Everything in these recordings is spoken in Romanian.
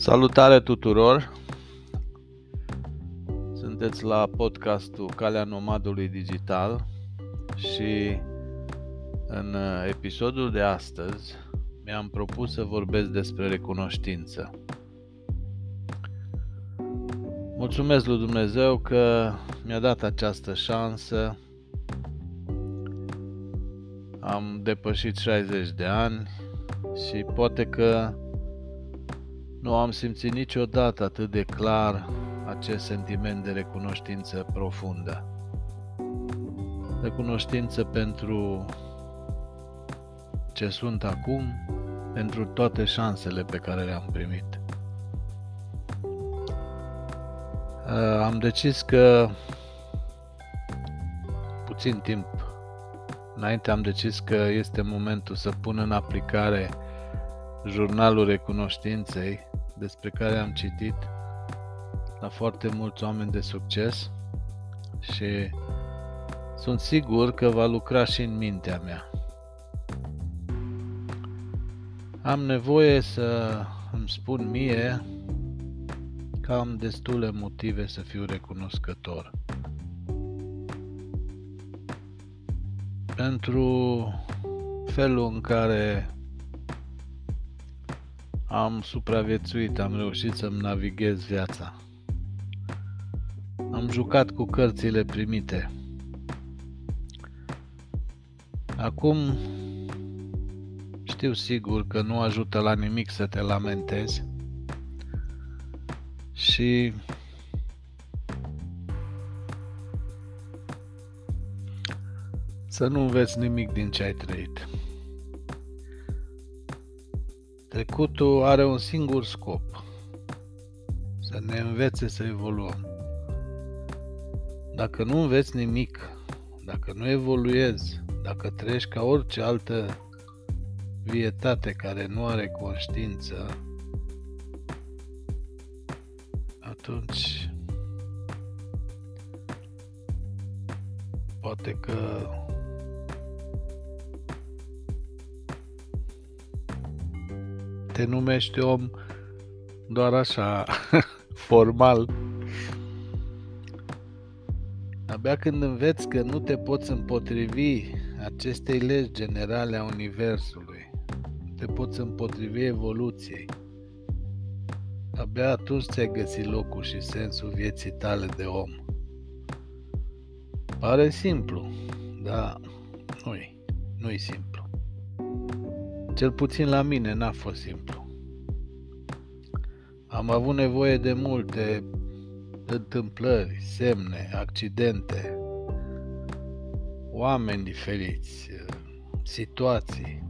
Salutare tuturor! Sunteți la podcastul Calea Nomadului Digital și în episodul de astăzi mi-am propus să vorbesc despre recunoștință. Mulțumesc lui Dumnezeu că mi-a dat această șansă. Am depășit 60 de ani și poate că nu am simțit niciodată atât de clar acest sentiment de recunoștință profundă. Recunoștință pentru ce sunt acum, pentru toate șansele pe care le-am primit. Uh, am decis că puțin timp înainte am decis că este momentul să pun în aplicare jurnalul recunoștinței despre care am citit la foarte mulți oameni de succes și sunt sigur că va lucra și în mintea mea. Am nevoie să îmi spun mie că am destule motive să fiu recunoscător. Pentru felul în care am supraviețuit, am reușit să-mi navighez viața. Am jucat cu cărțile primite. Acum știu sigur că nu ajută la nimic să te lamentezi și să nu înveți nimic din ce ai trăit. Trecutul are un singur scop, să ne învețe să evoluăm. Dacă nu înveți nimic, dacă nu evoluezi, dacă trăiești ca orice altă vietate care nu are conștiință, atunci poate că te numești om doar așa, formal. Abia când înveți că nu te poți împotrivi acestei legi generale a Universului, te poți împotrivi evoluției, abia atunci ți-ai găsit locul și sensul vieții tale de om. Pare simplu, dar nu-i, nu-i simplu. Cel puțin la mine n-a fost simplu. Am avut nevoie de multe întâmplări, semne, accidente, oameni diferiți, situații,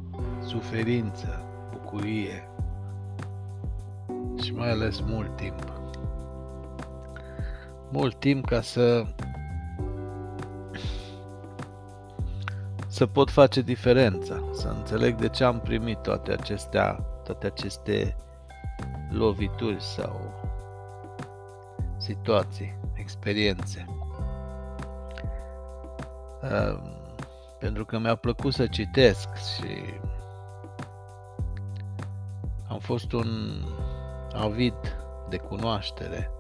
suferință, bucurie și mai ales mult timp. Mult timp ca să să pot face diferența, să înțeleg de ce am primit toate acestea, toate aceste lovituri sau situații, experiențe. Uh, pentru că mi-a plăcut să citesc și am fost un avid de cunoaștere.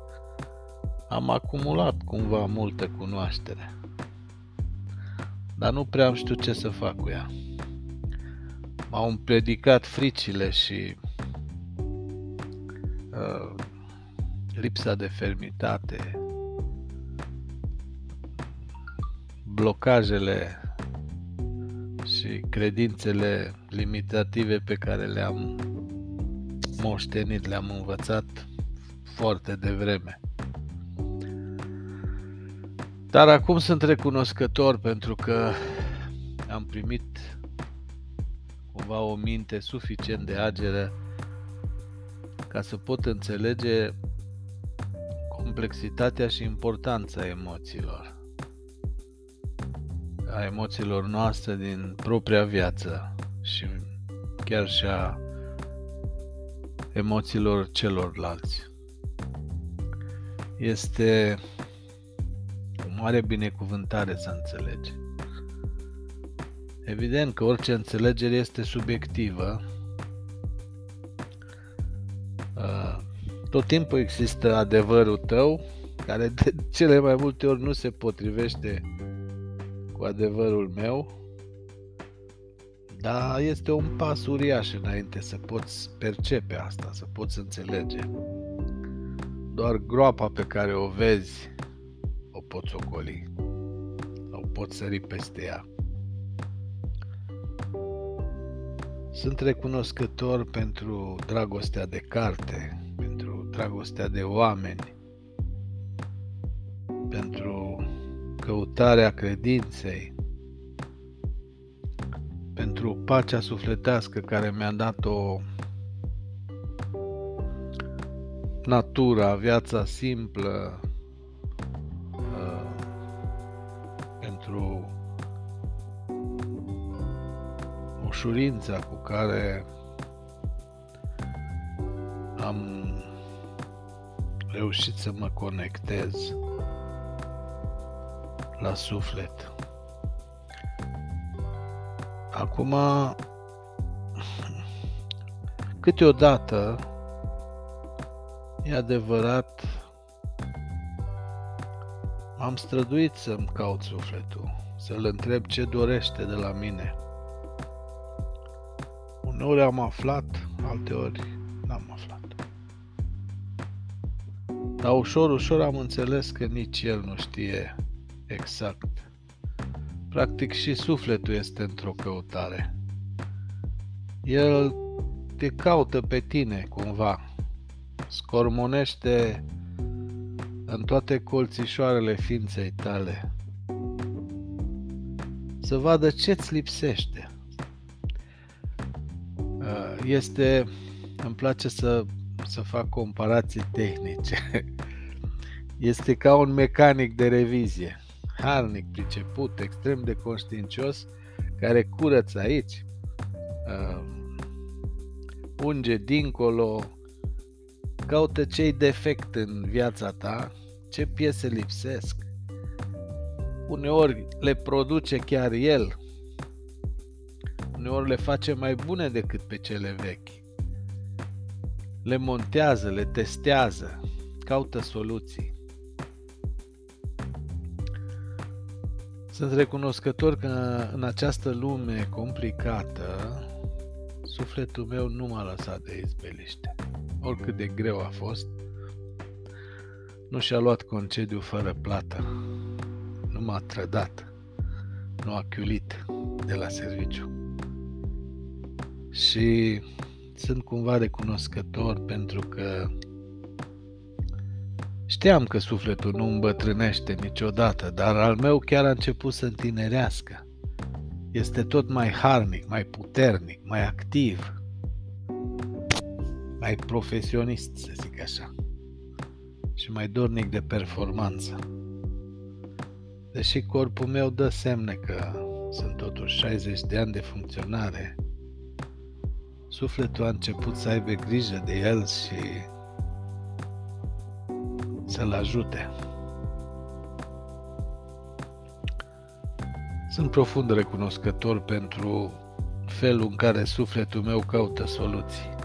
Am acumulat cumva multă cunoaștere dar nu prea am știut ce să fac cu ea. M-au împredicat fricile și uh, lipsa de fermitate, blocajele și credințele limitative pe care le-am moștenit, le-am învățat foarte devreme. Dar acum sunt recunoscător pentru că am primit cumva o minte suficient de ageră ca să pot înțelege complexitatea și importanța emoțiilor. A emoțiilor noastre din propria viață și chiar și a emoțiilor celorlalți. Este mare binecuvântare să înțelegi. Evident că orice înțelegere este subiectivă. Uh, Tot timpul există adevărul tău, care de cele mai multe ori nu se potrivește cu adevărul meu, dar este un pas uriaș înainte să poți percepe asta, să poți înțelege. Doar groapa pe care o vezi o poți ocoli sau poți sări peste ea. Sunt recunoscător pentru dragostea de carte, pentru dragostea de oameni, pentru căutarea credinței, pentru pacea sufletească care mi-a dat-o natura, viața simplă, pentru ușurința cu care am reușit să mă conectez la suflet. Acum, câteodată, e adevărat, am străduit să-mi caut sufletul, să-l întreb ce dorește de la mine. Uneori am aflat, alteori n-am aflat. Dar ușor, ușor am înțeles că nici el nu știe exact Practic și sufletul este într-o căutare. El te caută pe tine cumva, scormonește în toate colțișoarele ființei tale, să vadă ce-ți lipsește. Uh, este, îmi place să, să fac comparații tehnice. Este ca un mecanic de revizie. Harnic, priceput, extrem de conștiincios, care curăță aici, uh, unge dincolo, caută ce-i defect în viața ta, ce piese lipsesc. Uneori le produce chiar el, uneori le face mai bune decât pe cele vechi. Le montează, le testează, caută soluții. Sunt recunoscător că în această lume complicată, sufletul meu nu m-a lăsat de izbeliște. Oricât de greu a fost, nu și-a luat concediu fără plată, nu m-a trădat, nu a chiulit de la serviciu. Și sunt cumva recunoscător pentru că Știam că sufletul nu îmbătrânește niciodată, dar al meu chiar a început să întinerească. Este tot mai harnic, mai puternic, mai activ, mai profesionist, să zic așa, și mai dornic de performanță. Deși corpul meu dă semne că sunt totuși 60 de ani de funcționare, sufletul a început să aibă grijă de el și să-l ajute. Sunt profund recunoscător pentru felul în care sufletul meu caută soluții.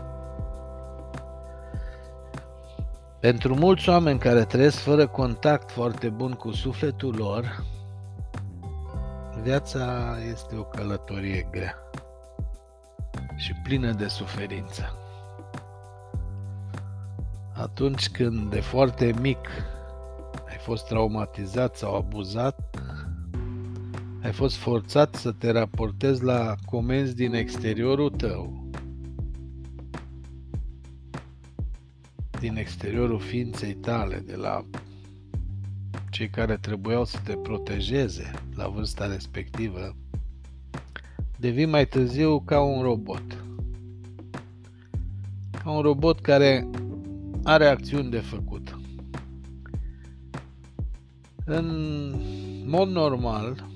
Pentru mulți oameni care trăiesc fără contact foarte bun cu sufletul lor, viața este o călătorie grea și plină de suferință. Atunci când de foarte mic ai fost traumatizat sau abuzat, ai fost forțat să te raportezi la comenzi din exteriorul tău, din exteriorul ființei tale, de la cei care trebuiau să te protejeze la vârsta respectivă, devii mai târziu ca un robot. Ca un robot care are acțiuni de făcut. În mod normal,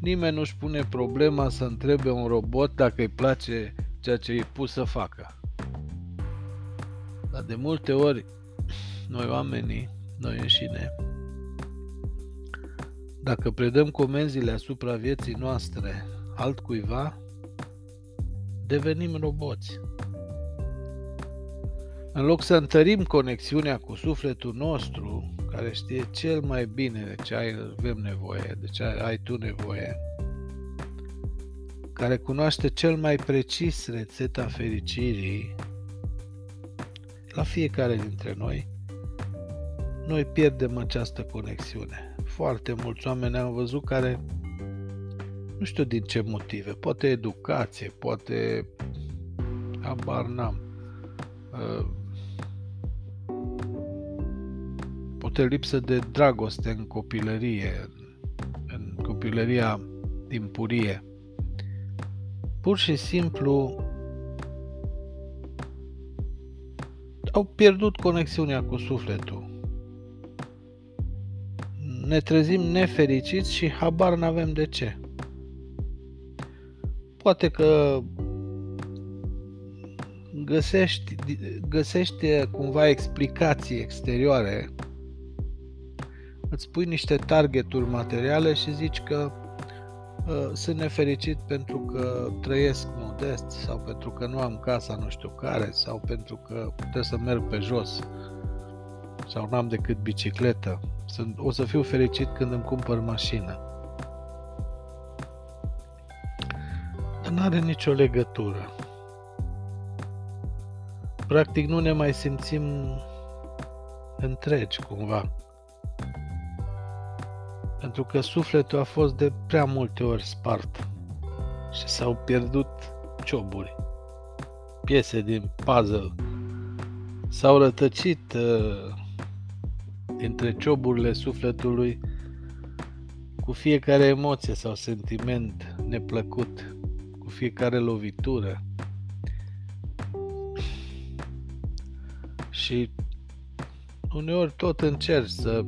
nimeni nu-și pune problema să întrebe un robot dacă îi place ceea ce îi pus să facă. Dar de multe ori, noi oamenii, noi înșine, dacă predăm comenzile asupra vieții noastre altcuiva, devenim roboți. În loc să întărim conexiunea cu sufletul nostru, care știe cel mai bine de ce ai, avem nevoie, de ce ai, ai tu nevoie, care cunoaște cel mai precis rețeta fericirii la fiecare dintre noi, noi pierdem această conexiune. Foarte mulți oameni am văzut care, nu știu din ce motive, poate educație, poate abar n-am, uh, poate lipsă de dragoste în copilărie, în copilăria timpurie. Pur și simplu au pierdut conexiunea cu sufletul. Ne trezim nefericiți și habar n-avem de ce. Poate că găsești, găsești cumva explicații exterioare, îți pui niște targeturi materiale și zici că uh, sunt nefericit pentru că trăiesc modest sau pentru că nu am casa nu știu care sau pentru că trebuie să merg pe jos sau n-am decât bicicletă. Sunt, o să fiu fericit când îmi cumpăr mașină. Dar nu are nicio legătură. Practic nu ne mai simțim întregi cumva. Pentru că sufletul a fost de prea multe ori spart și s-au pierdut cioburi, piese din puzzle. S-au rătăcit uh, dintre cioburile sufletului cu fiecare emoție sau sentiment neplăcut, cu fiecare lovitură. Și uneori tot încerci să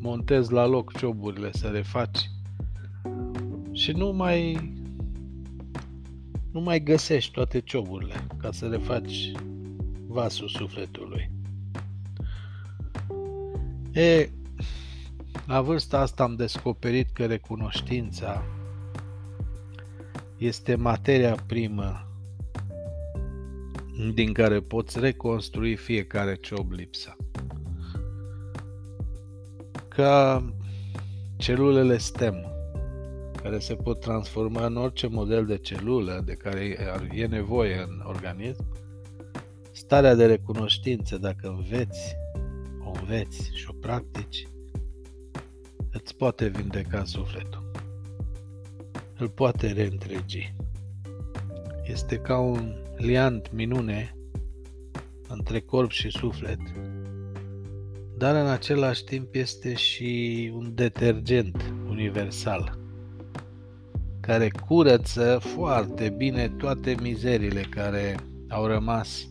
montezi la loc cioburile, să refaci și nu mai nu mai găsești toate cioburile ca să refaci vasul sufletului. E, la vârsta asta am descoperit că recunoștința este materia primă din care poți reconstrui fiecare ciob lipsa. Ca celulele STEM, care se pot transforma în orice model de celulă de care e nevoie în organism, starea de recunoștință, dacă înveți înveți și o practici, îți poate vindeca sufletul. Îl poate reîntregi. Este ca un liant minune între corp și suflet, dar în același timp este și un detergent universal care curăță foarte bine toate mizerile care au rămas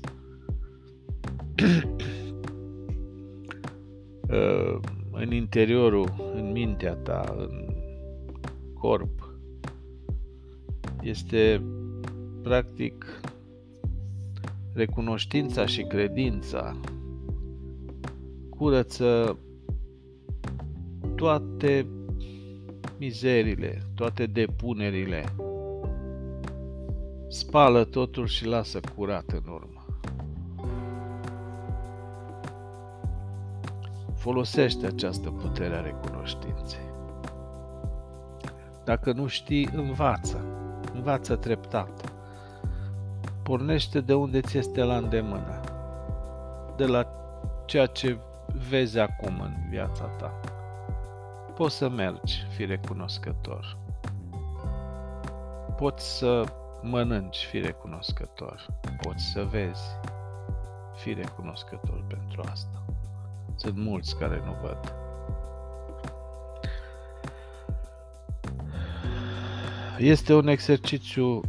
Uh, în interiorul, în mintea ta, în corp. Este practic recunoștința și credința curăță toate mizerile, toate depunerile, spală totul și lasă curat în urmă. Folosește această putere a recunoștinței. Dacă nu știi, învață. Învață treptat. Pornește de unde ți este la îndemână. De la ceea ce vezi acum în viața ta. Poți să mergi, fi recunoscător. Poți să mănânci, fi recunoscător. Poți să vezi, fi recunoscător pentru asta. Sunt mulți care nu văd. Este un exercițiu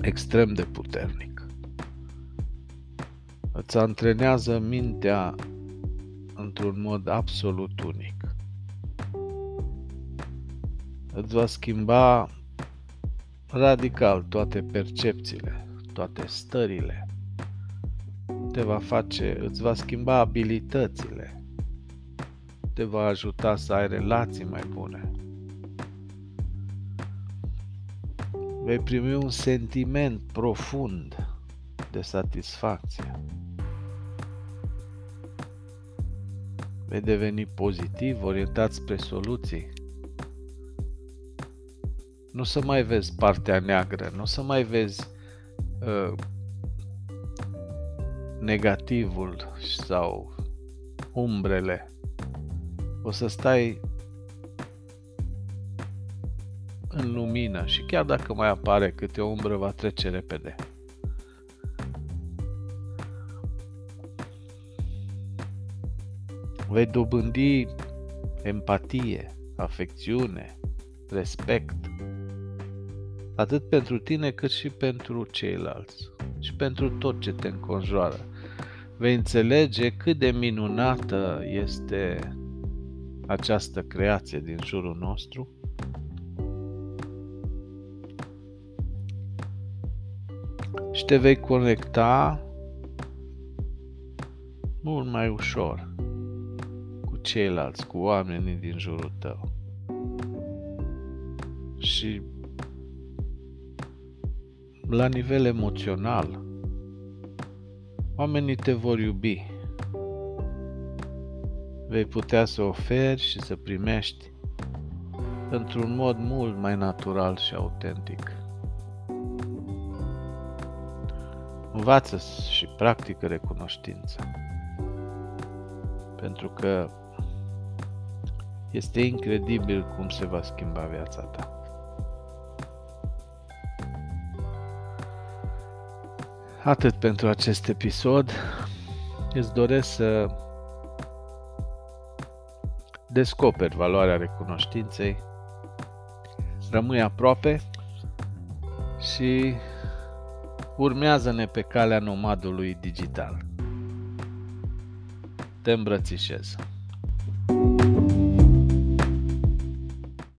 extrem de puternic. Îți antrenează mintea într-un mod absolut unic. Îți va schimba radical toate percepțiile, toate stările, te va face, îți va schimba abilitățile, te va ajuta să ai relații mai bune. Vei primi un sentiment profund de satisfacție. Vei deveni pozitiv, orientat spre soluții. Nu să mai vezi partea neagră, nu să mai vezi uh, negativul sau umbrele. O să stai în lumină și chiar dacă mai apare câte o umbră, va trece repede. Vei dobândi empatie, afecțiune, respect, atât pentru tine cât și pentru ceilalți și pentru tot ce te înconjoară. Vei înțelege cât de minunată este această creație din jurul nostru și te vei conecta mult mai ușor cu ceilalți, cu oamenii din jurul tău. Și la nivel emoțional, oamenii te vor iubi. Vei putea să oferi și să primești într-un mod mult mai natural și autentic. Învață și practică recunoștința. Pentru că este incredibil cum se va schimba viața ta. Atât pentru acest episod. Îți doresc să descoperi valoarea recunoștinței, rămâi aproape și urmează-ne pe calea nomadului digital. Te îmbrățișez. thank you